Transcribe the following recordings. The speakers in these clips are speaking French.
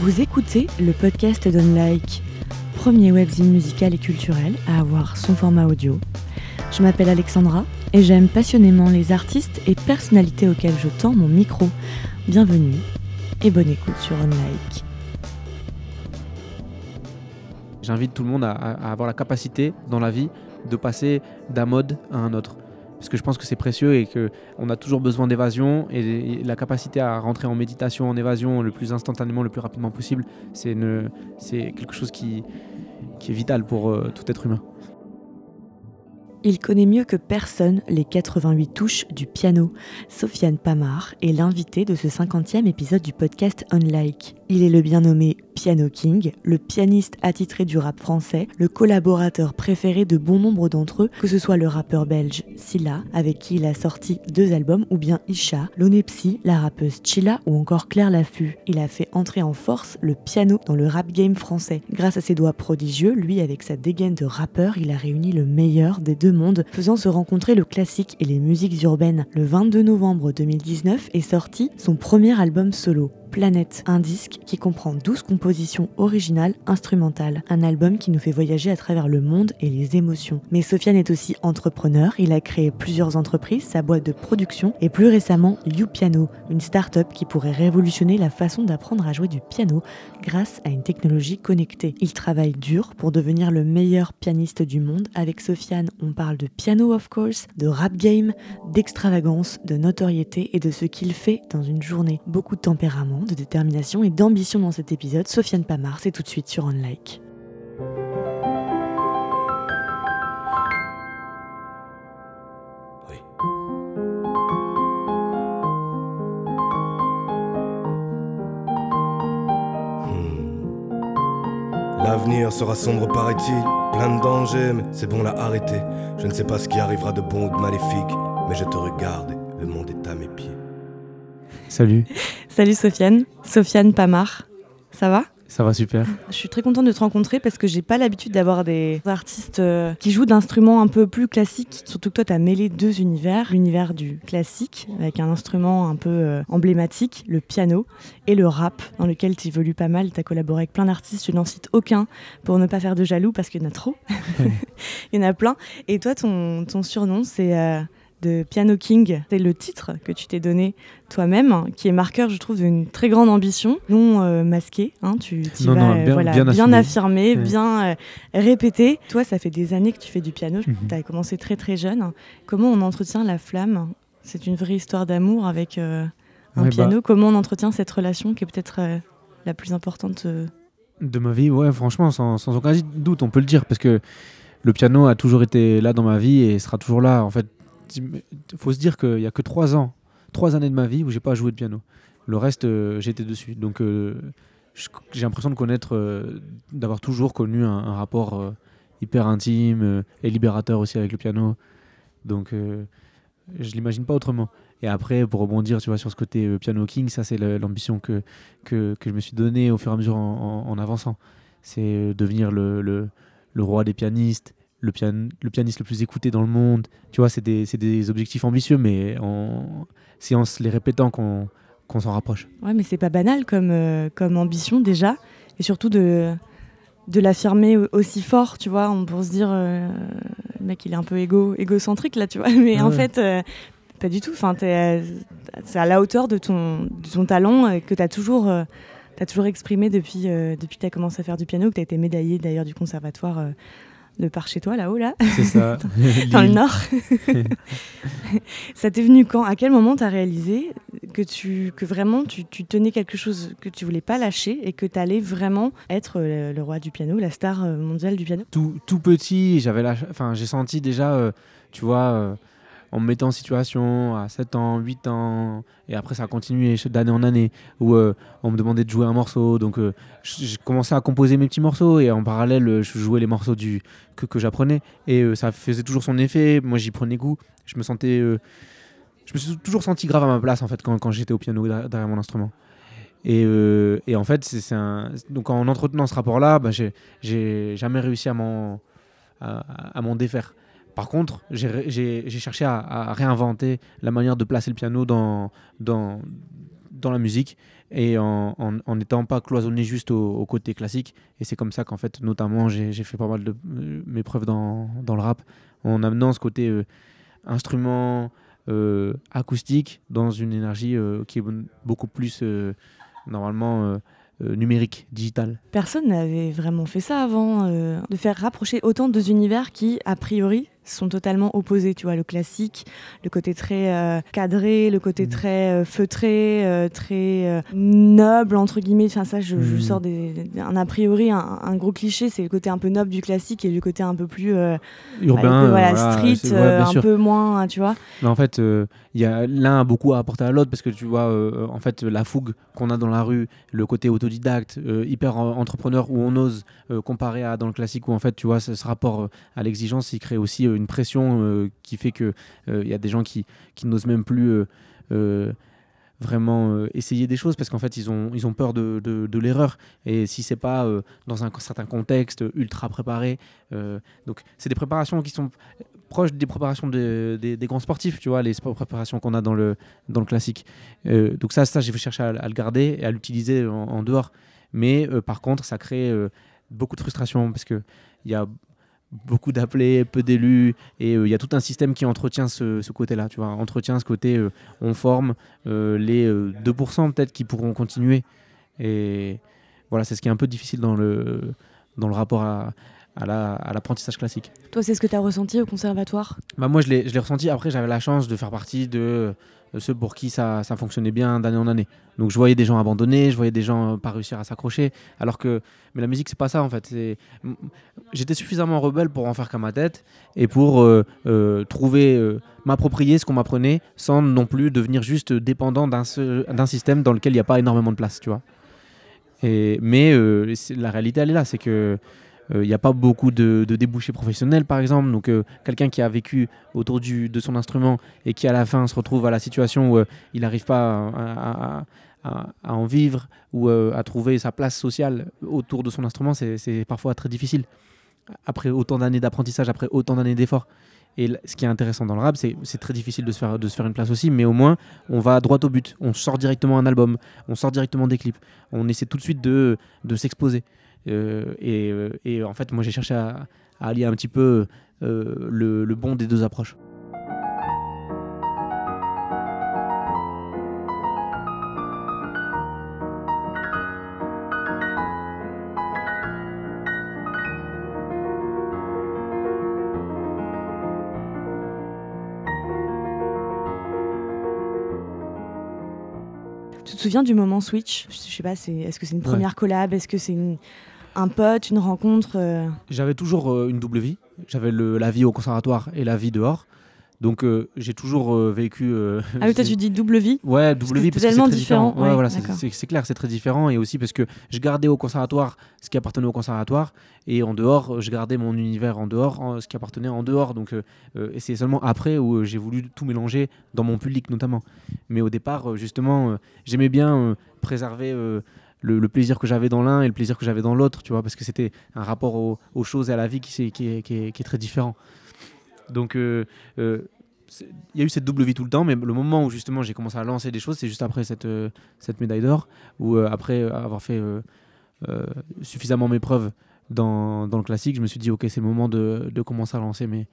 Vous écoutez le podcast d'Unlike, premier webzine musical et culturel à avoir son format audio. Je m'appelle Alexandra et j'aime passionnément les artistes et personnalités auxquels je tends mon micro. Bienvenue et bonne écoute sur Unlike. J'invite tout le monde à avoir la capacité dans la vie de passer d'un mode à un autre parce que je pense que c'est précieux et qu'on a toujours besoin d'évasion et la capacité à rentrer en méditation, en évasion le plus instantanément, le plus rapidement possible, c'est quelque chose qui, est vital pour euh, tout être humain. Il connaît mieux que personne les 88 touches du piano. Sofiane Pamar est l'invité de ce 50e épisode du podcast Unlike. Il est le bien nommé Piano King, le pianiste attitré du rap français, le collaborateur préféré de bon nombre d'entre eux, que ce soit le rappeur belge Silla, avec qui il a sorti deux albums, ou bien Isha, l'Onepsi, la rappeuse Chilla ou encore Claire Laffut. Il a fait entrer en force le piano dans le rap game français. Grâce à ses doigts prodigieux, lui avec sa dégaine de rappeur, il a réuni le meilleur des deux monde, faisant se rencontrer le classique et les musiques urbaines. Le 22 novembre 2019 est sorti son premier album solo, Planète, un disque qui comprend 12 compositions originales instrumentales, un album qui nous fait voyager à travers le monde et les émotions. Mais Sofiane est aussi entrepreneur, il a créé plusieurs entreprises, sa boîte de production et plus récemment YouPiano, une start-up qui pourrait révolutionner la façon d'apprendre à jouer du piano grâce à une technologie connectée. Il travaille dur pour devenir le meilleur pianiste du monde. Avec Sofiane, on parle de piano of course, de rap game, d'extravagance, de notoriété et de ce qu'il fait dans une journée. Beaucoup de tempérament de détermination et d'ambition dans cet épisode. Sofiane Pamar, c'est tout de suite sur Unlike. Hmm. L'avenir sera sombre, paraît-il, plein de dangers, mais c'est bon, l'a arrêter. Je ne sais pas ce qui arrivera de bon ou de maléfique, mais je te regarde, le monde est à mes pieds. Salut. Salut Sofiane, Sofiane Pamar. Ça va? Ça va super. Je suis très contente de te rencontrer parce que j'ai pas l'habitude d'avoir des artistes euh, qui jouent d'instruments un peu plus classiques. Surtout que toi, tu as mêlé deux univers. L'univers du classique, avec un instrument un peu euh, emblématique, le piano, et le rap, dans lequel tu évolues pas mal. Tu as collaboré avec plein d'artistes, je n'en cite aucun pour ne pas faire de jaloux parce qu'il y en a trop. Il y en a plein. Et toi, ton, ton surnom, c'est. Euh, de Piano King. C'est le titre que tu t'es donné toi-même, qui est marqueur, je trouve, d'une très grande ambition, non euh, masqué. Hein, tu y vas bien, voilà, bien, affirmé, bien euh, répété. Toi, ça fait des années que tu fais du piano. Mhm. Tu as commencé très très jeune. Comment on entretient la flamme? C'est une vraie histoire d'amour avec euh, un piano. Bah Comment on entretient cette relation qui est peut-être la plus importante de ma vie Ouais, franchement, sans, sans aucun doute, on peut le dire, parce que le piano a toujours été là dans ma vie et sera toujours là. En fait, faut se dire qu'il n'y a que trois ans, trois années de ma vie où j'ai pas joué de piano. Le reste, euh, j'étais dessus. Donc, euh, j'ai l'impression de connaître, euh, d'avoir toujours connu un, rapport hyper intime et libérateur aussi avec le piano. Donc, je l'imagine pas autrement. Et après, pour rebondir tu vois, sur ce côté piano king, ça c'est l'ambition que, que, je me suis donnée au fur et à mesure en, avançant. C'est devenir le, le, roi des pianistes, le, le pianiste le plus écouté dans le monde. Tu vois, c'est des, des, objectifs ambitieux, mais c'est en se les répétant qu'on s'en rapproche. Ouais, mais c'est pas banal comme, euh, comme ambition déjà, et surtout de, de l'affirmer aussi fort, tu vois. On peut se dire, euh, le mec, il est un peu égo, égocentrique là, tu vois, mais en fait, euh, pas du tout. Enfin, c'est à la hauteur de ton, de ton talent que tu as toujours. as toujours exprimé depuis, depuis que tu as commencé à faire du piano, que tu as été médaillé d'ailleurs du conservatoire de par chez toi, là-haut, là. C'est ça. Dans le nord. ça t'est venu quand? À quel moment tu as réalisé que, tu, que vraiment tu, tenais quelque chose que tu voulais pas lâcher et que tu allais vraiment être le, roi du piano, la star euh, mondiale du piano? Tout, tout petit, j'avais enfin, j'ai senti déjà, euh, tu vois, euh, en me mettant en situation à 7 ans, 8 ans, et après ça a continué d'année en année, où euh, on me demandait de jouer un morceau, donc euh, j'ai commencé à composer mes petits morceaux, et en parallèle euh, je jouais les morceaux du, que, j'apprenais, et ça faisait toujours son effet, moi j'y prenais goût, je me sentais... je me suis toujours senti grave à ma place en fait quand, j'étais au piano derrière mon instrument. Et, en fait, c'est donc en entretenant ce rapport-là, bah, j'ai jamais réussi à m'en à, m'en défaire. Par contre, j'ai cherché à, réinventer la manière de placer le piano dans, la musique et en n'étant pas cloisonné juste au, au, côté classique. Et c'est comme ça qu'en fait, notamment, j'ai fait pas mal de mes preuves dans, le rap en amenant ce côté instrument acoustique dans une énergie qui est beaucoup plus normalement euh, numérique, digital. Personne n'avait vraiment fait ça avant, euh, de faire rapprocher autant deux univers qui, a priori, sont totalement opposés. Tu vois, le classique, le côté très euh, cadré, le côté mm. très euh, feutré, euh, très noble, entre guillemets. Enfin, ça, je, je mm. sors des, un a priori, un, gros cliché, c'est le côté un peu noble du classique et le côté un peu plus urbain, voilà, street, un peu moins, tu vois. Mais en fait, il l'un a beaucoup à apporter à l'autre parce que tu vois, en fait, la fougue qu'on a dans la rue, le côté autodidacte, hyper entrepreneur où on ose comparer à dans le classique où en fait, tu vois, ce, ce rapport à l'exigence, il crée aussi une pression euh, qui fait que il euh, y a des gens qui, qui n'osent même plus euh, vraiment essayer des choses parce qu'en fait ils ont, ils ont peur de, de, l'erreur. Et si c'est pas dans un certain contexte ultra préparé donc c'est des préparations qui sont proches des préparations des, des, grands sportifs tu vois les préparations qu'on a dans le, dans le classique. Donc ça, ça j'ai cherché à, à, le garder et à l'utiliser en, en, dehors. Mais par contre ça crée beaucoup de frustration parce que il y a beaucoup d'appelés, peu d'élus, et euh, il y a tout un système qui entretient ce, côté-là, tu vois, entretient ce côté, euh, on forme euh, les 2% peut-être qui pourront continuer, et voilà, c'est ce qui est un peu difficile dans le, dans le rapport à, à l'apprentissage classique. Toi, c'est ce que tu as ressenti au conservatoire? Bah Moi, je l'ai ressenti. Après, j'avais la chance de faire partie de ceux pour qui ça, fonctionnait bien d'année en année. Donc je voyais des gens abandonner, je voyais des gens pas réussir à s'accrocher. Alors que, mais la musique c'est pas ça en fait. J'étais suffisamment rebelle pour en faire qu'à ma tête et pour euh, euh, trouver, euh, m'approprier ce qu'on m'apprenait sans non plus devenir juste dépendant d'un système dans lequel il n'y a pas énormément de place, tu vois. Et, mais la réalité elle est là, c'est que il euh, n'y a pas beaucoup de, débouchés professionnels, par exemple. Donc, euh, quelqu'un qui a vécu autour de son instrument et qui, à la fin, se retrouve à la situation où euh, il n'arrive pas à, en vivre ou à trouver sa place sociale autour de son instrument, c'est parfois très difficile. Après autant d'années d'apprentissage, après autant d'années d'efforts. Et ce qui est intéressant dans le rap, c'est très difficile de se, faire, une place aussi, mais au moins, on va droit au but. On sort directement un album, on sort directement des clips. On essaie tout de suite de s'exposer. Euh, euh, et, en fait, moi, j'ai cherché à, allier un petit peu euh, le bon des deux approches. Tu te souviens du moment Switch? Je sais pas, est-ce que c'est une première collab? Est-ce que c'est un pote, une rencontre euh? J'avais toujours euh, une double vie. J'avais la vie au conservatoire et la vie dehors. Donc euh, j'ai toujours vécu. ah oui, toi tu dis double vie Ouais, double vie parce que c'est très différent. Ouais, voilà, c'est clair, c'est très différent. Et aussi parce que je gardais au conservatoire ce qui appartenait au conservatoire. Et en dehors, je gardais mon univers en dehors, ce qui appartenait en dehors. Donc, et c'est seulement après où j'ai voulu tout mélanger dans mon public notamment. Mais au départ, justement, j'aimais bien préserver le, plaisir que j'avais dans l'un et le plaisir que j'avais dans l'autre, tu vois, parce que c'était un rapport aux choses et à la vie qui, qui, est, qui, est, très différent. Donc, euh, euh, il y a eu cette double vie tout le temps, mais le moment où justement j'ai commencé à lancer des choses, c'est juste après cette, euh, cette médaille d'or, où après avoir fait suffisamment mes preuves dans, dans, le classique, je me suis dit, ok, c'est le moment de, de, commencer à lancer mes,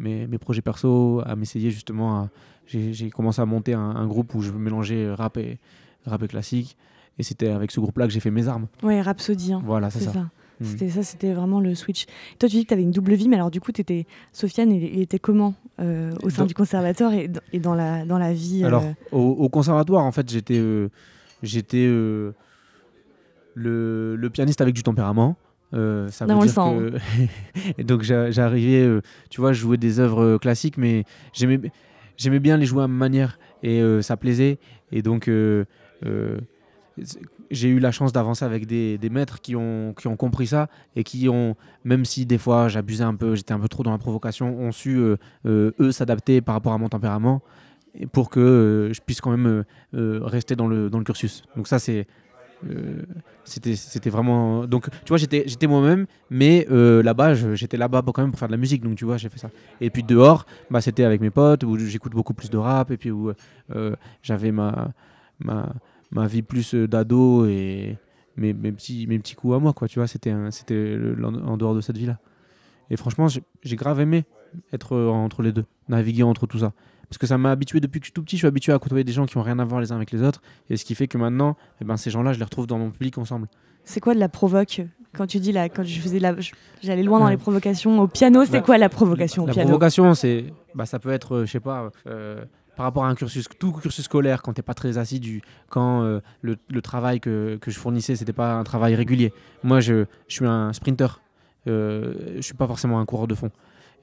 mes, mes projets perso, à m'essayer justement. J'ai commencé à monter un, un, groupe où je mélangeais rap et, rap et classique. Et c'était avec ce groupe-là que j'ai fait mes armes. Ouais, Rhapsody. Hein. Voilà, c'est ça. Hmm. C'était ça, c'était vraiment le switch. toi, tu dis que tu avais une double vie, mais alors du coup, étais... Sofiane, il, était comment euh, au sein du conservatoire et, et, dans, la, dans la vie Alors, euh au, conservatoire, en fait, j'étais euh, j'étais le, le, pianiste avec du tempérament. ça non, veut dire que... et donc j'arrivais, tu vois, je jouais des œuvres classiques, mais j'aimais j'aimais bien les jouer à ma manière et ça plaisait. Et donc j'ai eu la chance d'avancer avec des, des, maîtres qui ont, qui ont compris ça et qui ont, même si des fois j'abusais un peu, j'étais un peu trop dans la provocation, ont su, euh, euh, eux, s'adapter par rapport à mon tempérament pour que euh, je puisse quand même rester dans le, dans le cursus. Donc ça, c'est... c'était vraiment donc tu vois j'étais moi-même mais là-bas j'étais là-bas quand même pour faire de la musique donc tu vois j'ai fait ça et puis dehors bah c'était avec mes potes où j'écoute beaucoup plus de rap et puis où j'avais ma ma vie plus euh, d'ado et mes, mes, petits, mes petits coups à moi, quoi. Tu vois, c'était en dehors de cette vie-là. Et franchement, j'ai grave aimé être euh, entre les deux, naviguer entre tout ça. Parce que ça m'a habitué depuis que je suis tout petit, je suis habitué à côtoyer des gens qui ont rien à voir les uns avec les autres. Et ce qui fait que maintenant, eh ben, ces gens-là, je les retrouve dans mon public ensemble. C'est quoi de la provoque? Quand tu dis là, quand je faisais la, j'allais loin dans les provocations au piano, c'est Bah, quoi la provocation au La piano? provocation, c'est, bah, ça peut être, euh, je sais pas, euh, par rapport à un cursus, tout cursus scolaire, quand t'es pas très assidu, quand euh, le, travail que, que je fournissais, c'était pas un travail régulier. Moi, je, suis un sprinter, euh, je suis pas forcément un coureur de fond.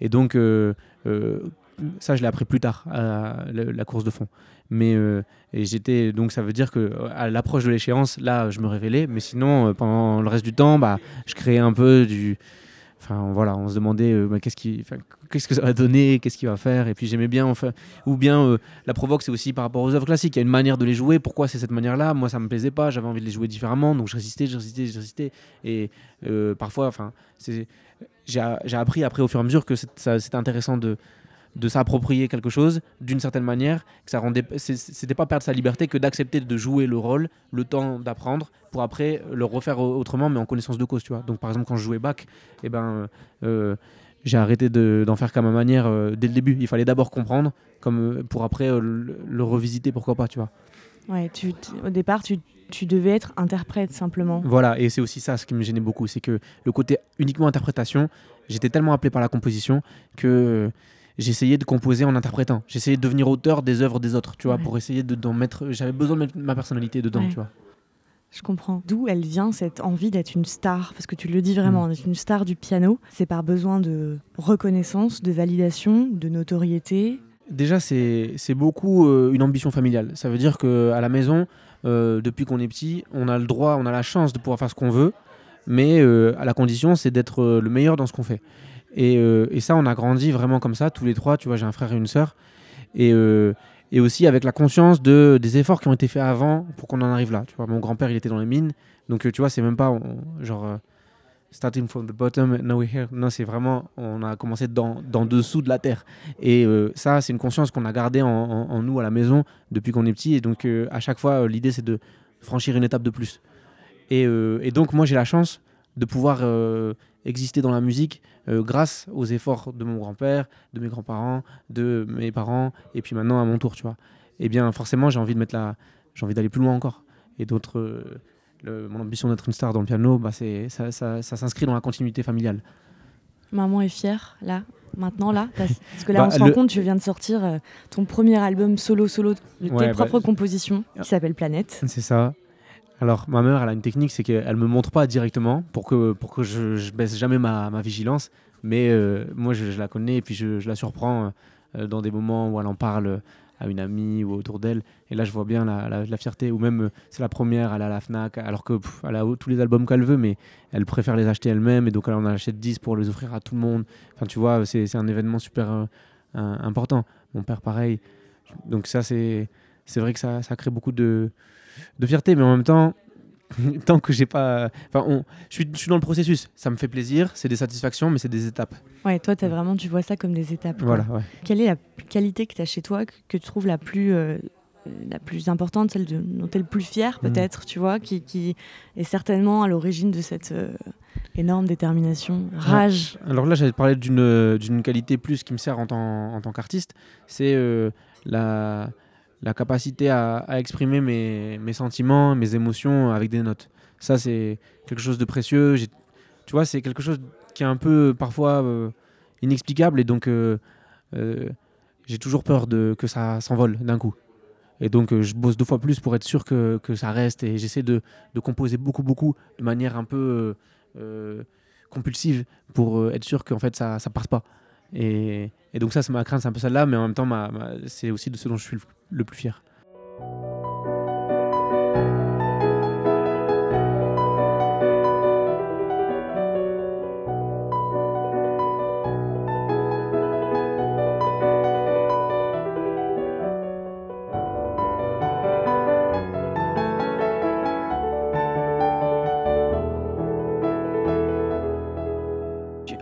Et donc, euh, euh, ça, je l'ai appris plus tard, à la, la course de fond. Mais j'étais, donc ça veut dire que à l'approche de l'échéance, là, je me révélais. Mais sinon, pendant le reste du temps, bah, je créais un peu du, Enfin voilà, on se demandait euh, bah, qu'est-ce qui, qu'est-ce que ça va donner, qu'est-ce qu'il va faire. Et puis j'aimais bien, enfin, ou bien euh, la provoque, c'est aussi par rapport aux œuvres classiques. Il y a une manière de les jouer. Pourquoi c'est cette manière-là? Moi, ça me plaisait pas. J'avais envie de les jouer différemment, donc je résistais, je résistais, je résistais. Et euh, parfois, enfin, j'ai, appris après au fur et à mesure que c'était intéressant de de s'approprier quelque chose d'une certaine manière, que ça rendait, c'était pas perdre sa liberté que d'accepter de jouer le rôle, le temps d'apprendre, pour après le refaire au- autrement, mais en connaissance de cause, tu vois. Donc par exemple quand je jouais Bach, eh ben, euh, j'ai arrêté de- d'en faire qu'à ma manière euh, dès le début. Il fallait d'abord comprendre, comme euh, pour après le, le revisiter, pourquoi pas, tu vois. Ouais, tu, au départ, tu, tu devais être interprète simplement. Voilà, et c'est aussi ça ce qui me gênait beaucoup, c'est que le côté uniquement interprétation, j'étais tellement appelé par la composition que j'essayais de composer en interprétant. J'essayais de devenir auteur des œuvres des autres, tu vois, Ouais. pour essayer de d'en mettre. J'avais besoin de mettre ma personnalité dedans, Ouais. tu vois. Je comprends. D'où elle vient cette envie d'être une star? Parce que tu le dis vraiment, d'être une star du piano. C'est par besoin de reconnaissance, de validation, de notoriété? Déjà, c'est c'est beaucoup euh, une ambition familiale. Ça veut dire qu'à la maison, euh, depuis qu'on est petit, on a le droit, on a la chance de pouvoir faire ce qu'on veut, mais euh, à la condition, c'est d'être le meilleur dans ce qu'on fait. Et, euh, et ça, on a grandi vraiment comme ça, tous les trois. Tu vois, j'ai un frère et une sœur. Et, euh, aussi avec la conscience de, des efforts qui ont été faits avant pour qu'on en arrive là. Tu vois, mon grand-père, il était dans les mines. Donc, euh, tu vois, c'est même pas genre starting from the bottom, now we're here. Non, c'est vraiment, on a commencé dans, dans dessous de la terre. Et ça, c'est une conscience qu'on a gardée en, nous à la maison depuis qu'on est petit. Et donc, à chaque fois, l'idée, c'est de franchir une étape de plus. Et, donc, moi, j'ai la chance de pouvoir exister dans la musique euh, grâce aux efforts de mon grand-père, de mes grands-parents, de mes parents, et puis maintenant à mon tour, tu vois. Et bien, forcément, j'ai envie de mettre la... j'ai envie d'aller plus loin encore. Et d'autres, euh, le- mon ambition d'être une star dans le piano, bah, c'est ça, ça, ça s'inscrit dans la continuité familiale. Maman est fière, là, maintenant, là. Parce parce que là, Bah, on se le- rend compte, tu viens de sortir euh, ton premier album solo-solo de tes Ouais, bah, propres compositions, qui s'appelle Planète. C'est ça. Alors, ma mère, elle a une technique, c'est qu'elle me montre pas directement pour que, pour que je, je baisse jamais ma, ma vigilance. Mais euh, moi, je, la connais et puis je, la surprends euh, dans des moments où elle en parle à une amie ou autour d'elle. Et là, je vois bien la, la- fierté. Ou même, c'est la première, elle à la Fnac, alors que pff, elle a tous les albums qu'elle veut, mais elle préfère les acheter elle-même. Et donc, elle en achète 10 pour les offrir à tout le monde. Enfin, tu vois, c'est un événement super euh, important. Mon père, pareil. Donc, ça, c'est c'est vrai que ça, ça crée beaucoup de, de fierté, mais en même temps, tant que j'ai pas. Enfin, on... je, suis, je suis dans le processus. Ça me fait plaisir, c'est des satisfactions, mais c'est des étapes. Ouais, toi, as vraiment, tu vois ça comme des étapes. quoi. Voilà, ouais. Quelle est la qualité que tu as chez toi que, que tu trouves la plus, euh, la plus importante, celle de, dont tu es le plus fier, Mhm. peut-être, tu vois, qui, qui est certainement à l'origine de cette euh, énorme détermination, rage? Alors là, j'allais te parler d'une d'une qualité plus qui me sert en tant, en tant qu'artiste, c'est euh, la, la capacité à, exprimer mes, sentiments, mes émotions avec des notes. Ça, c'est quelque chose de précieux. Tu vois, c'est quelque chose qui est un peu parfois euh, inexplicable et donc euh, euh, j'ai toujours peur de, que ça s'envole d'un coup. Et donc je bosse deux fois plus pour être sûr que, ça reste et j'essaie de, composer beaucoup, beaucoup de manière un peu compulsive pour être sûr qu'en fait ça ça passe pas. Et, donc ça, c'est ma crainte, c'est un peu celle-là, mais en même temps, c'est aussi de ce dont je suis le plus fier.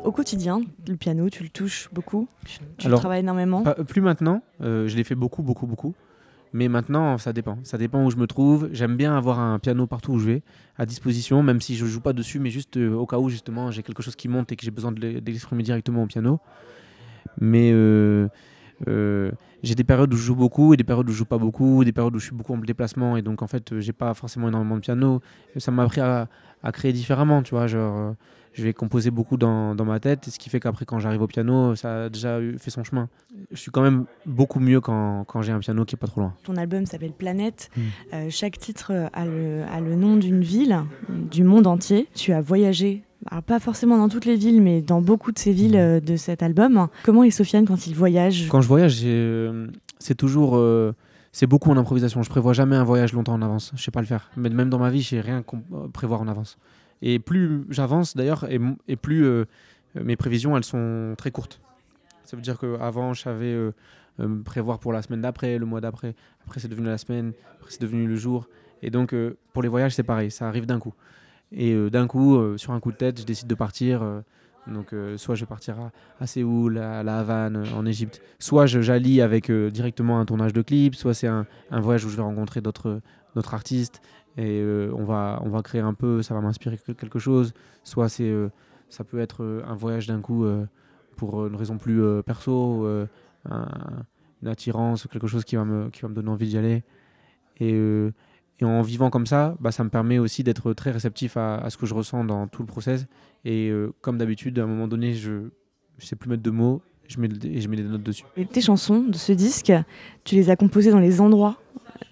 Au quotidien, le piano, tu le touches beaucoup Tu, tu Alors, travailles énormément Pas- plus maintenant, euh, je l'ai fait beaucoup, beaucoup, beaucoup. Mais maintenant, ça dépend. Ça dépend où je me trouve. J'aime bien avoir un piano partout où je vais, à disposition, même si je joue pas dessus, mais juste euh, au cas où justement j'ai quelque chose qui monte et que j'ai besoin de l'e- l'exprimer directement au piano. Mais euh, euh, j'ai des périodes où je joue beaucoup et des périodes où je joue pas beaucoup, des périodes où je suis beaucoup en déplacement et donc en fait j'ai pas forcément énormément de piano. Ça m'a appris à, à créer différemment, tu vois. Genre, je vais composer beaucoup dans, dans ma tête, ce qui fait qu'après quand j'arrive au piano, ça a déjà fait son chemin. Je suis quand même beaucoup mieux quand, quand j'ai un piano qui est pas trop loin. Ton album s'appelle Planète. Mm. Euh, chaque titre a le, a le nom d'une ville, du monde entier. Tu as voyagé, alors pas forcément dans toutes les villes, mais dans beaucoup de ces villes euh, de cet album. Comment est Sofiane quand il voyage? Quand je voyage, euh, c'est toujours. euh, c'est beaucoup en improvisation. Je prévois jamais un voyage longtemps en avance. Je sais pas le faire. Mais même dans ma vie, je sais rien prévoir en avance. Et plus j'avance d'ailleurs, et, plus euh, mes prévisions, elles sont très courtes. Ça veut dire qu'avant, je savais euh, euh, prévoir pour la semaine d'après, le mois d'après. Après, c'est devenu la semaine. Après, c'est devenu le jour. Et donc, pour les voyages, c'est pareil. Ça arrive d'un coup. Et d'un coup, sur un coup de tête, je décide de partir. donc, soit je vais partir à, Séoul, à La Havane, en Égypte. Soit j'allie avec directement un tournage de clip, soit c'est un, voyage où je vais rencontrer d'autres d'autres artistes et euh, on va on va créer un peu, ça va m'inspirer que- quelque chose. Soit c'est euh, ça peut être euh, un voyage d'un coup pour une raison plus perso, un- une attirance, quelque chose qui va me qui va me donner envie d'y aller. Et en vivant comme ça, bah, ça me permet aussi d'être très réceptif à, à ce que je ressens dans tout le process. Et comme d'habitude, à un moment donné, je ne sais plus mettre de mots je mets, je mets des notes dessus. Et tes chansons de ce disque, tu les as composées dans les endroits,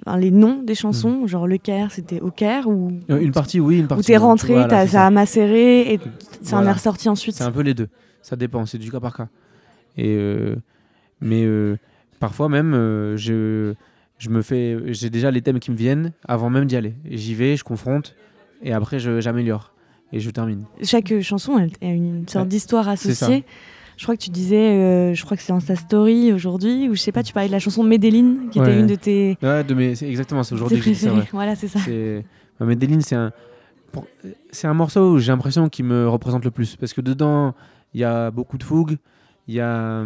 enfin, les noms des chansons, genre Le Caire, c'était au Caire ou Mm. Euh, une partie, oui, une où partie. t'es non. rentré, Voilà, t'as- ça a macéré et ça en est Voilà. ressorti ensuite. C'est un peu les deux. Ça dépend, c'est du cas par cas. Et euh, mais euh, parfois même, euh, je, je me fais, j'ai déjà les thèmes qui me viennent avant même d'y aller. J'y vais, je confronte, et après j'améliore et je termine. Chaque euh, chanson elle a une sorte Ouais, d'histoire associée. Je crois que tu disais, euh, je crois que c'est Insta Story aujourd'hui, ou je sais pas, tu parlais de la chanson Medellin, qui était Ouais. une de tes, Ouais, de mes, c'est exactement, c'est aujourd'hui ouais. Voilà, c'est ça. C'est bah, Medellin, c'est un pour- c'est un morceau où j'ai l'impression qu'il me représente le plus parce que dedans il y a beaucoup de fougue, il y a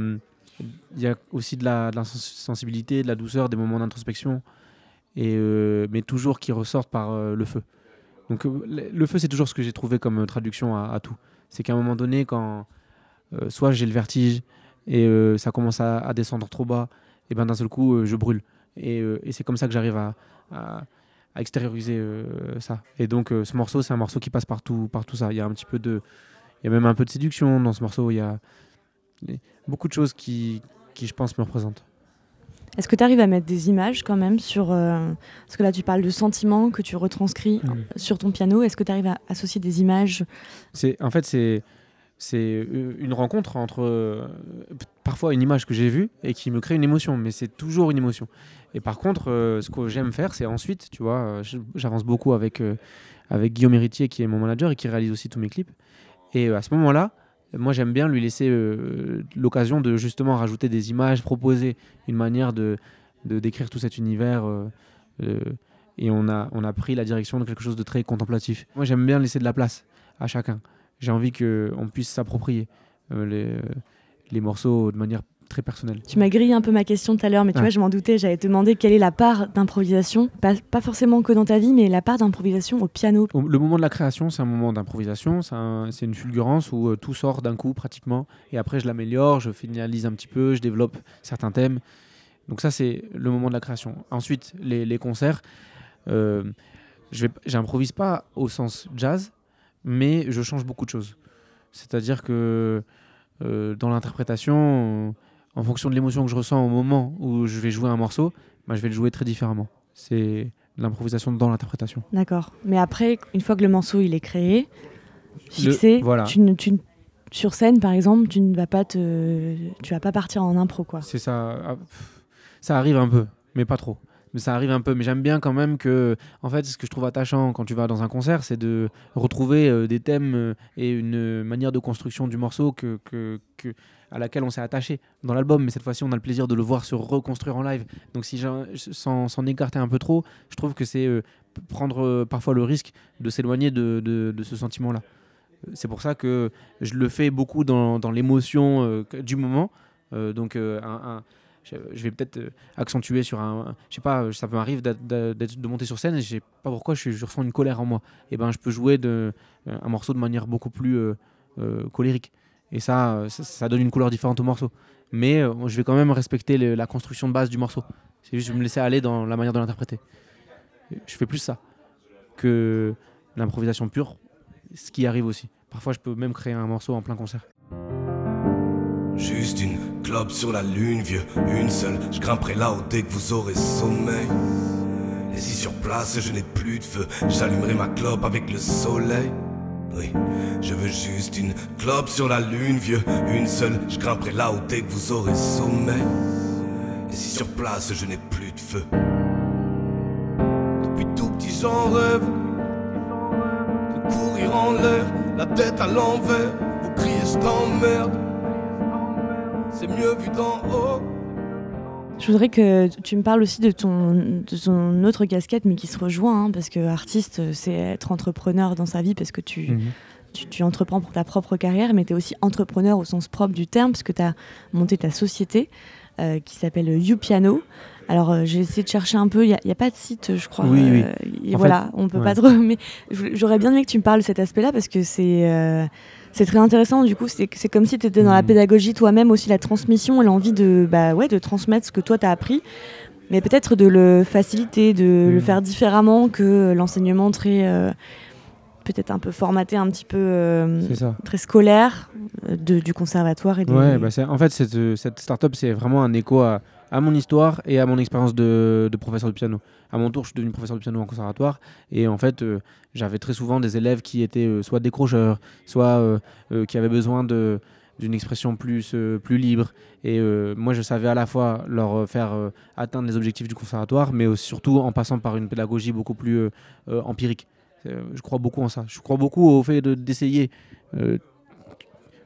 y a aussi de la, de la sens- sensibilité, de la douceur, des moments d'introspection et euh, mais toujours qui ressortent par euh, le feu. Donc euh, le, feu c'est toujours ce que j'ai trouvé comme traduction à, à tout. C'est qu'à un moment donné quand euh, soit j'ai le vertige et euh, ça commence à, à descendre trop bas et ben d'un seul coup euh, je brûle et, et c'est comme ça que j'arrive à, à- à extérioriser ça. Et donc ce morceau, c'est un morceau qui passe par tout, par tout ça. Il y a un petit peu de, il y a même un peu de séduction dans ce morceau. Il y a beaucoup de choses qui, qui je pense me représentent. Est-ce que tu arrives à mettre des images quand même sur. euh, parce que là, tu parles de sentiments que tu retranscris sur ton piano. Est-ce que tu arrives à associer des images? C'est, en fait, c'est, c'est une rencontre entre euh, parfois une image que j'ai vue et qui me crée une émotion, mais c'est toujours une émotion. Et par contre, euh, ce que j'aime faire, c'est ensuite, tu vois, euh, j'avance beaucoup avec, avec Guillaume Héritier, qui est mon manager et qui réalise aussi tous mes clips. Et à ce moment-là, moi, j'aime bien lui laisser l'occasion de justement rajouter des images, proposer une manière de, de décrire tout cet univers. et on a, on a pris la direction de quelque chose de très contemplatif. Moi, j'aime bien laisser de la place à chacun. J'ai envie qu'on puisse s'approprier euh, les, euh, les morceaux de manière très personnelle. Tu m'as grillé un peu ma question tout à l'heure, mais tu Ah. vois, je m'en doutais. J'allais te demander quelle est la part d'improvisation, pas, pas forcément que dans ta vie, mais la part d'improvisation au piano. Le moment de la création, c'est un moment d'improvisation, c'est un- c'est une fulgurance où euh, tout sort d'un coup pratiquement, et après je l'améliore, je finalise un petit peu, je développe certains thèmes. Donc ça, c'est le moment de la création. Ensuite, les, les concerts, euh, j'improvise pas au sens jazz, mais je change beaucoup de choses. C'est-à-dire que euh, dans l'interprétation, en fonction de l'émotion que je ressens au moment où je vais jouer un morceau, bah, je vais le jouer très différemment. C'est l'improvisation dans l'interprétation. D'accord. Mais après, une fois que le morceau il est créé, Le- fixé, voilà. tu ne- tu ne- sur scène par exemple, tu ne vas pas te, tu vas pas partir en impro quoi. C'est ça. ah, Ça arrive un peu, mais pas trop. Mais ça arrive un peu. Mais j'aime bien quand même que, en fait, ce que je trouve attachant quand tu vas dans un concert, c'est de retrouver euh, des thèmes euh, et une manière de construction du morceau que, que, que- à laquelle on s'est attaché dans l'album. Mais cette fois-ci, on a le plaisir de le voir se reconstruire en live. Donc, si sans s'en écarter un peu trop, je trouve que c'est euh, prendre parfois le risque de s'éloigner de, de- de ce sentiment-là. C'est pour ça que je le fais beaucoup dans, dans l'émotion du moment. Donc, un, je, vais peut-être euh, accentuer sur un. Je sais pas, ça m'arrive de monter sur scène et je sais pas pourquoi je, ressens une colère en moi. Et ben je peux jouer de, euh, un morceau de manière beaucoup plus euh, colérique. Et ça, ça, donne une couleur différente au morceau. Mais je vais quand même respecter la construction de base du morceau. C'est juste je me laisser aller dans la manière de l'interpréter. Je fais plus ça que l'improvisation pure, ce qui arrive aussi. Parfois, je peux même créer un morceau en plein concert. Juste une clope sur la lune, vieux, une seule. Je grimperai là-haut dès que vous aurez sommeil. Et si sur place je n'ai plus de feu, j'allumerai ma clope avec le soleil. Oui, je veux juste une clope sur la lune, vieux, une seule. Je grimperai là-haut dès que vous aurez sommeil. Et si sur place je n'ai plus de feu. Depuis tout petit j'en rêve de courir en l'air, la tête à l'envers. Vous criez je t'emmerde. C'est mieux vu d'en haut. Je voudrais que tu me parles aussi de ton, de ton autre casquette, mais qui se rejoint, hein, parce que artiste, c'est être entrepreneur dans sa vie, parce que tu, Mhm. tu, tu entreprends pour ta propre carrière, mais tu es aussi entrepreneur au sens propre du terme, parce que tu as monté ta société euh, qui s'appelle YouPiano. Alors, euh, j'ai essayé de chercher un peu, il n'y a, pas de site, je crois. Oui, oui. et En voilà, on peut ouais. pas trop. Mais j'aurais bien aimé que tu me parles de cet aspect-là, parce que c'est. Euh, c'est très intéressant, du coup, c'est comme si tu étais dans la Mhm. pédagogie toi-même, aussi la transmission et l'envie de, bah, ouais, de transmettre ce que toi tu as appris, mais peut-être de le faciliter, de le Mhm. faire différemment que l'enseignement très. euh, peut-être un peu formaté, un petit peu euh, très scolaire euh, de, du conservatoire et. Ouais, bah en fait, cette, euh, cette start-up, c'est vraiment un écho à, à mon histoire et à mon expérience de, de professeur de piano. À mon tour, je suis devenu professeur de piano en conservatoire et en fait, euh, j'avais très souvent des élèves qui étaient euh, soit décrocheurs, soit euh, qui avaient besoin de d'une expression plus, plus libre. Et moi, je savais à la fois leur faire atteindre les objectifs du conservatoire, mais surtout en passant par une pédagogie beaucoup plus empirique. Je crois beaucoup en ça. Je crois beaucoup au fait de- d'essayer euh,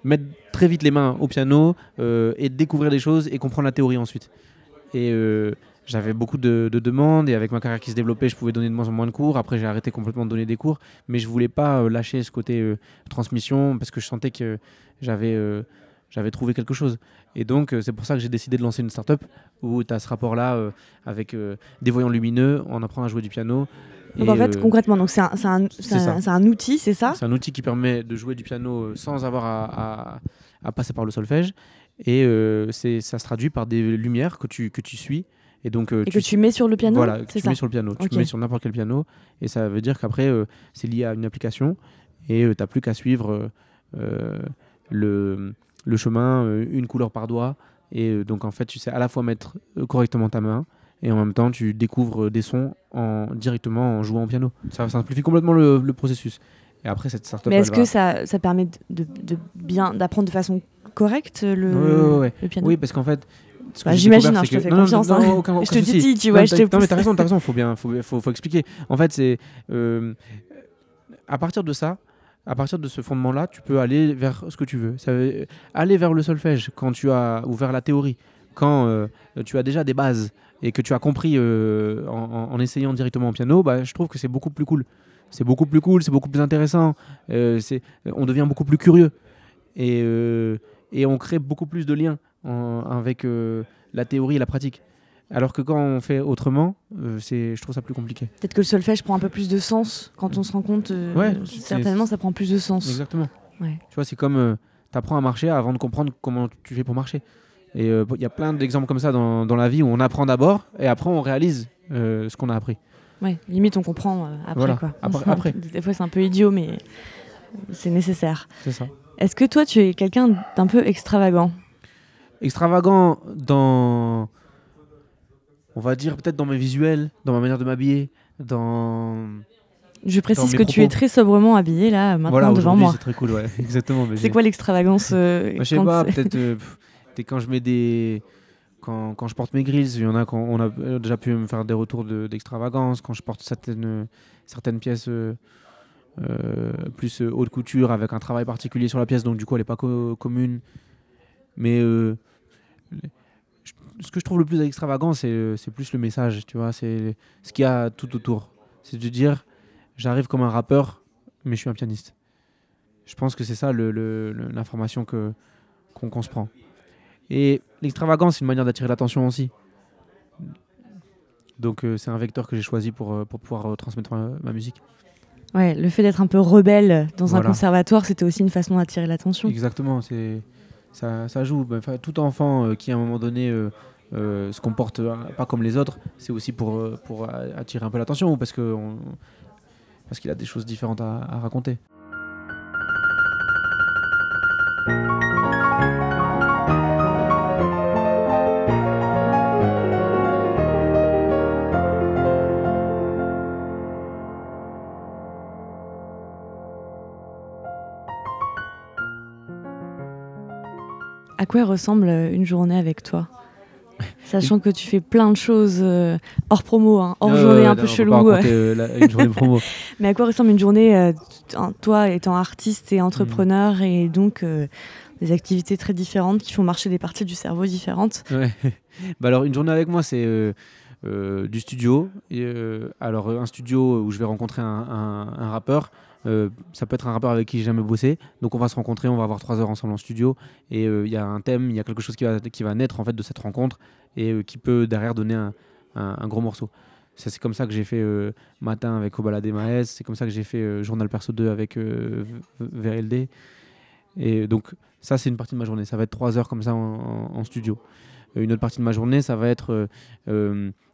mettre très vite les mains au piano et découvrir des choses et comprendre la théorie ensuite. Et euh, j'avais beaucoup de, de demandes et avec ma carrière qui se développait, je pouvais donner de moins en moins de cours. Après, j'ai arrêté complètement de donner des cours, mais je voulais pas euh, lâcher ce côté euh, transmission parce que je sentais que j'avais euh, j'avais trouvé quelque chose. Et donc, c'est pour ça que j'ai décidé de lancer une start-up où tu as ce rapport-là euh, avec des voyants lumineux, on apprend à jouer du piano. Donc Et, en fait, concrètement, c'est un, un, un- un outil, c'est ça? C'est un outil qui permet de jouer du piano sans avoir à, à- à passer par le solfège. Et euh, ça se traduit par des lumières que tu, que tu suis. Et, donc, euh, Et que tu mets sur le piano Voilà, que tu ça mets sur le piano. Tu mets sur n'importe quel piano. Et ça veut dire qu'après, euh, c'est lié à une application. Et tu n'as plus qu'à suivre euh, euh, le, le chemin, euh, une couleur par doigt. Et euh, donc, en fait, tu sais à la fois mettre euh, correctement ta main. Et en même temps, tu découvres euh, des sons en, directement en jouant au piano. Ça simplifie complètement le, le processus. Et après, cette startup. Mais est-ce que va- ça, ça permet de, de- de bien d'apprendre de façon correcte le, Ouais, ouais, ouais. le piano Oui, parce qu'en fait. Bah, j'imagine, hein, je te fais non, confiance, non, hein. aucun- Je te souci. titille, tu vois, Non, je te Non, mais t'as raison, t'as raison, faut bien, faut, faut, faut expliquer. En fait, c'est. euh, à partir de ça, à partir de ce fondement-là, tu peux aller vers ce que tu veux. Ça veut- aller vers le solfège quand tu as. ou vers la théorie, quand euh, tu as déjà des bases et que tu as compris euh, en, essayant directement au piano, bah, je trouve que c'est beaucoup plus cool. C'est beaucoup plus cool, c'est beaucoup plus intéressant. euh, on devient beaucoup plus curieux. Et, euh, et on crée beaucoup plus de liens en- avec euh, la théorie et la pratique. Alors que quand on fait autrement, euh, c'est, je trouve ça plus compliqué. Peut-être que le solfège prend un peu plus de sens quand on se rend compte. euh, Ouais, certainement, ça prend plus de sens. Exactement. Ouais. Tu vois, c'est comme tu apprends à marcher avant de comprendre comment tu fais pour marcher. Et euh, il y a plein d'exemples comme ça dans, dans la vie où on apprend d'abord et après on réalise euh, ce qu'on a appris. Ouais, limite, on comprend euh, après. Voilà, Quoi. après- après. Des fois, c'est un peu idiot, mais c'est nécessaire. C'est ça. Est-ce que toi, tu es quelqu'un d'un peu extravagant? Extravagant dans. On va dire peut-être dans mes visuels, dans ma manière de m'habiller, dans. Je précise que tu es très sobrement habillé là, maintenant, voilà, devant moi. c'est très cool, ouais. Exactement. C'est quoi l'extravagance euh, Bah, je sais pas, peut-être euh, quand je mets des. Quand, quand je porte mes grilles, il y en a quand on a euh, déjà pu me faire des retours de- d'extravagance. quand je porte certaines, certaines pièces euh, plus euh, haute couture avec un travail particulier sur la pièce, donc du coup elle n'est pas co- commune. Mais euh, ce que je trouve le plus extravagant, c'est euh, plus le message, tu vois, c'est ce qu'il y a tout autour. C'est de dire j'arrive comme un rappeur, mais je suis un pianiste. Je pense que c'est ça le- le- le- l'information que qu'on se prend. Et l'extravagance, c'est une manière d'attirer l'attention aussi. Donc euh, c'est un vecteur que j'ai choisi pour, euh, pour pouvoir euh, transmettre ma musique. Ouais, le fait d'être un peu rebelle dans un conservatoire, c'était aussi une façon d'attirer l'attention. Exactement, c'est ça, ça joue. Enfin, tout enfant euh, qui à un moment donné euh, euh, se comporte pas comme les autres, c'est aussi pour, pour attirer un peu l'attention ou parce que on- parce qu'il a des choses différentes à, à raconter. Quoi ressemble une journée avec toi Sachant que tu fais plein de choses euh, hors promo, hein, hors Euh, journée un non, peu chelou. pas raconter, euh, la- une journée de promo. Mais à quoi ressemble une journée, euh, toi étant artiste et entrepreneur et donc euh, des activités très différentes qui font marcher des parties du cerveau différentes? Ouais. bah alors une journée avec moi c'est du studio. Et, alors un studio où je vais rencontrer un, un- un rappeur. Euh, ça peut être un rappeur avec qui j'ai jamais bossé. Donc on va se rencontrer, on va avoir trois heures ensemble en studio. Et euh, il y a un thème, il y a quelque chose qui va, naître en fait de cette rencontre et euh, qui peut derrière donner un, gros morceau. C'est comme ça que j'ai fait Matin avec Obalade Maes, c'est comme ça que j'ai fait Journal Perso 2 avec V- VRLD. Et donc ça c'est une partie de ma journée, ça va être trois heures comme ça en- studio. Une autre partie de ma journée, ça va être.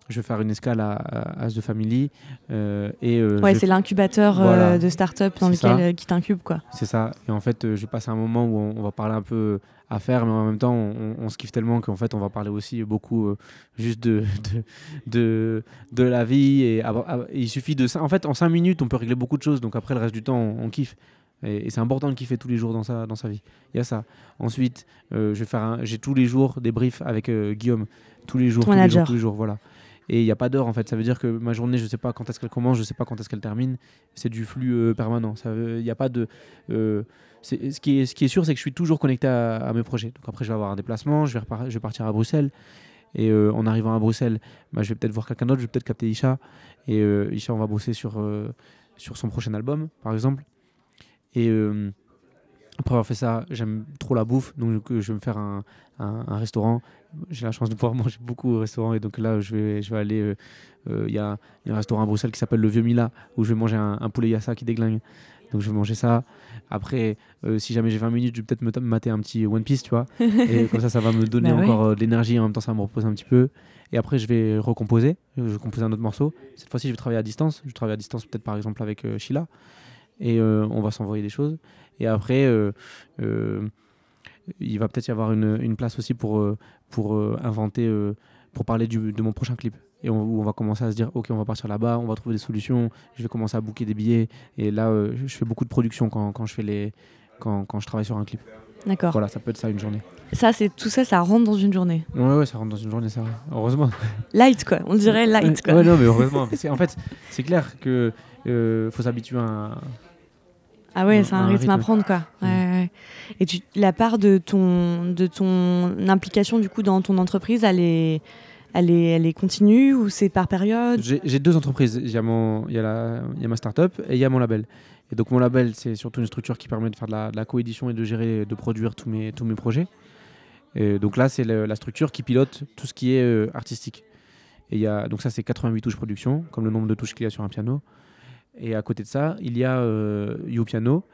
Je vais faire une escale à, à As de Family. euh, et, euh, Ouais, c'est l'incubateur euh, Voilà. de start-up dans lequel euh, qui t'incube quoi. C'est ça. Et en fait, je passe un moment où on, on va parler un peu à faire, mais en même temps, on, on se kiffe tellement qu'en fait, on va parler aussi beaucoup juste de, de, de, de la vie. Et, il suffit de ça. En fait, en cinq minutes, on peut régler beaucoup de choses. Donc après, le reste du temps, on, kiffe. Et, et c'est important de kiffer tous les jours dans sa, dans sa vie. Il y a ça. Ensuite, je vais faire un- j'ai tous les jours des briefs avec Guillaume. Tous les jours, Ton tous les jours, tous les jours. Voilà. Et il n'y a pas d'heure en fait. Ça veut dire que ma journée, je sais pas quand est-ce qu'elle commence, je sais pas quand est-ce qu'elle termine. C'est du flux euh, permanent. Il n'y a pas de. euh, ce, qui est, sûr, c'est que je suis toujours connecté à, mes projets. Donc après, je vais avoir un déplacement, je vais, partir à Bruxelles. Et euh, en arrivant à Bruxelles, bah, je vais peut-être voir quelqu'un d'autre, je vais peut-être capter Isha. Et Isha, on va bosser sur, son prochain album, par exemple. Et après avoir fait ça, j'aime trop la bouffe, donc je vais me faire un restaurant. J'ai la chance de pouvoir manger beaucoup au restaurant, et donc là, je vais, je vais aller. euh, euh, Il y, a, il y a un restaurant à Bruxelles qui s'appelle Le Vieux Mila, où je vais manger un, un poulet yassa qui déglingue. Donc je vais manger ça. Après, euh, si jamais j'ai 20 minutes, je vais peut-être me mater un petit One Piece, tu vois. et comme ça, ça va me donner Bah encore de l'énergie, en même temps, ça va me reposer un petit peu. Et après, je vais recomposer. Je vais composer un autre morceau. Cette fois-ci, je vais travailler à distance. Je vais travailler à distance, peut-être par exemple avec euh, Sheila. Et euh, on va s'envoyer des choses. Et après, il va peut-être y avoir une, une place aussi pour, euh, pour euh, inventer, euh, pour parler du, de mon prochain clip. Et on, où on va commencer à se dire, ok, on va partir là-bas, on va trouver des solutions. Je vais commencer à booker des billets. Et là, je fais beaucoup de production quand, quand je fais les, quand, quand je travaille sur un clip. D'accord. Voilà, ça peut être ça une journée. Ça, c'est tout ça, ça rentre dans une journée. Ouais, ouais, ça rentre dans une journée, ça. Heureusement. Light quoi, on dirait light quoi. Ouais, non, mais heureusement. En fait, c'est clair que euh, faut s'habituer à. Ah ouais, c'est un, un rythme à prendre quoi. Ouais, Mm. ouais. Et tu, la part de ton, de ton implication du coup dans ton entreprise, elle est, elle est, elle est continue ou c'est par période? J'ai deux entreprises. Il y, a mon- il y, a la- il y a ma start-up et il y a mon label. Et donc, mon label, c'est surtout une structure qui permet de faire de la, de la coédition et de gérer, de produire tous mes, tous mes projets. Et donc là, c'est la structure qui pilote tout ce qui est euh, artistique. Et il y a, donc ça, c'est 88 touches production, comme le nombre de touches qu'il y a sur un piano. Et à côté de ça, il y a euh, You Piano,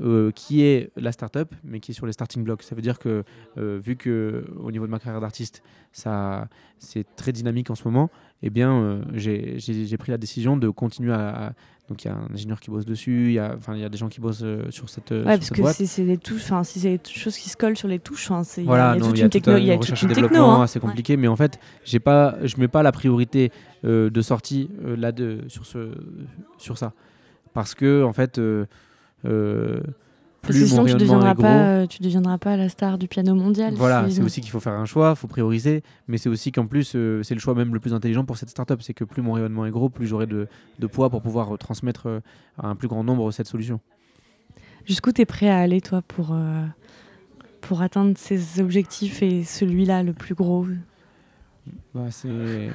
euh, qui est la start-up, mais qui est sur les starting blocks. Ça veut dire que, euh, vu que au niveau de ma carrière d'artiste, ça, c'est très dynamique en ce moment, eh bien, euh, j'ai j'ai- j'ai pris la décision de continuer à. à- donc, il y a un ingénieur qui bosse dessus, il y a, des gens qui bossent sur cette, Ouais, sur parce cette que boîte. si c'est des touches, enfin si c'est des choses qui se collent sur les touches, c'est il y a- Voilà, il y a toute une techno, un- il y a toute une techno. hein. assez compliqué, mais en fait, j'ai pas, je mets pas la priorité de sortie là de sur ce, sur ça, parce que en fait, plus que mon sinon tu deviendras est gros, pas, euh, tu deviendras pas la star du piano mondial. voilà, si- c'est aussi qu'il faut faire un choix, faut prioriser, mais c'est aussi qu'en plus, euh, c'est le choix même le plus intelligent pour cette startup, c'est que plus mon rayonnement est gros, plus j'aurai de, de poids pour pouvoir euh, transmettre euh, à un plus grand nombre cette solution. Jusqu'où tu es prêt à aller toi pour, euh, pour atteindre ces objectifs et celui-là le plus gros? Bah, c'est,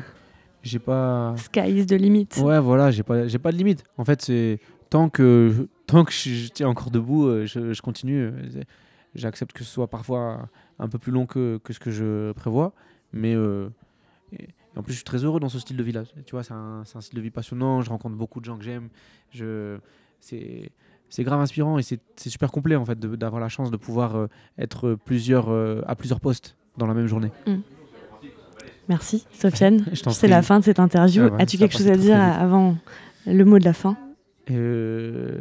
j'ai pas. Sky is the limit. Ouais, voilà, j'ai pas, j'ai pas de limite. En fait, c'est tant que, tant que je, tiens encore debout, euh, je, je continue. euh, j'accepte que ce soit parfois un peu plus long que, que ce que je prévois. Mais euh, et- et en plus, je suis très heureux dans ce style de vie là. Tu vois, c'est un, style de vie passionnant. Je rencontre beaucoup de gens que j'aime. Je, c'est, c'est grave inspirant et c'est, super complet en fait d'avoir la chance de pouvoir euh, être plusieurs, euh, à plusieurs postes dans la même journée. Merci, Sofiane. C'est la fin de cette interview. Ah ouais, As-tu quelque chose à dire avant le mot de la fin? Euh,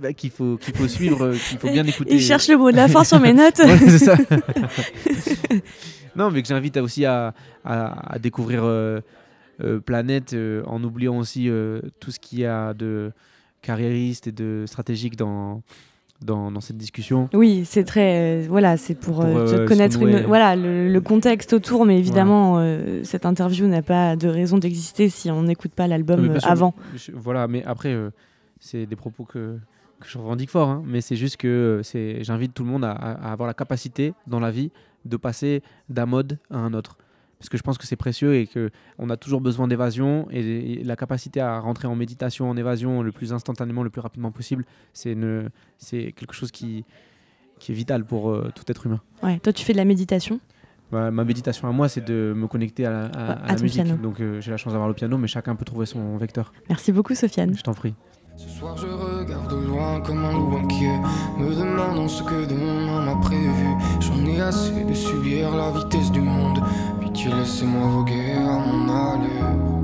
bah, qu'il faut, qu'il faut suivre, euh, qu'il faut bien écouter. Il cherche le mot de la fin sur mes notes. Ouais, c'est ça. non, mais que j'invite aussi à, à- à découvrir euh, euh, Planète en oubliant aussi tout ce qu'il y a de carriériste et de stratégique dans, dans, dans cette discussion. Oui, c'est très. euh, voilà, c'est pour, Pour, euh, euh, connaître une- voilà, le, le contexte autour, mais évidemment, euh, cette interview n'a pas de raison d'exister si on n'écoute pas l'album avant. je- voilà, mais après, c'est des propos que, que je revendique fort, hein, mais c'est juste que j'invite tout le monde à avoir la capacité dans la vie de passer d'un mode à un autre. Parce que je pense que c'est précieux et qu'on a toujours besoin d'évasion et, la capacité à rentrer en méditation, en évasion le plus instantanément, le plus rapidement possible, c'est, une, c'est quelque chose qui, qui est vital pour euh, tout être humain. Ouais. Toi, tu fais de la méditation? Ma, ma méditation à moi, c'est de me connecter à la, à- à À la ton musique. piano. Donc euh, j'ai la chance d'avoir le piano, mais chacun peut trouver son vecteur. Merci beaucoup, Sofiane. Je t'en prie. Ce soir je regarde au loin comme un loup inquiet Me demandant ce que demain m'a prévu J'en ai assez de subir la vitesse du monde Тілесим алуги анналив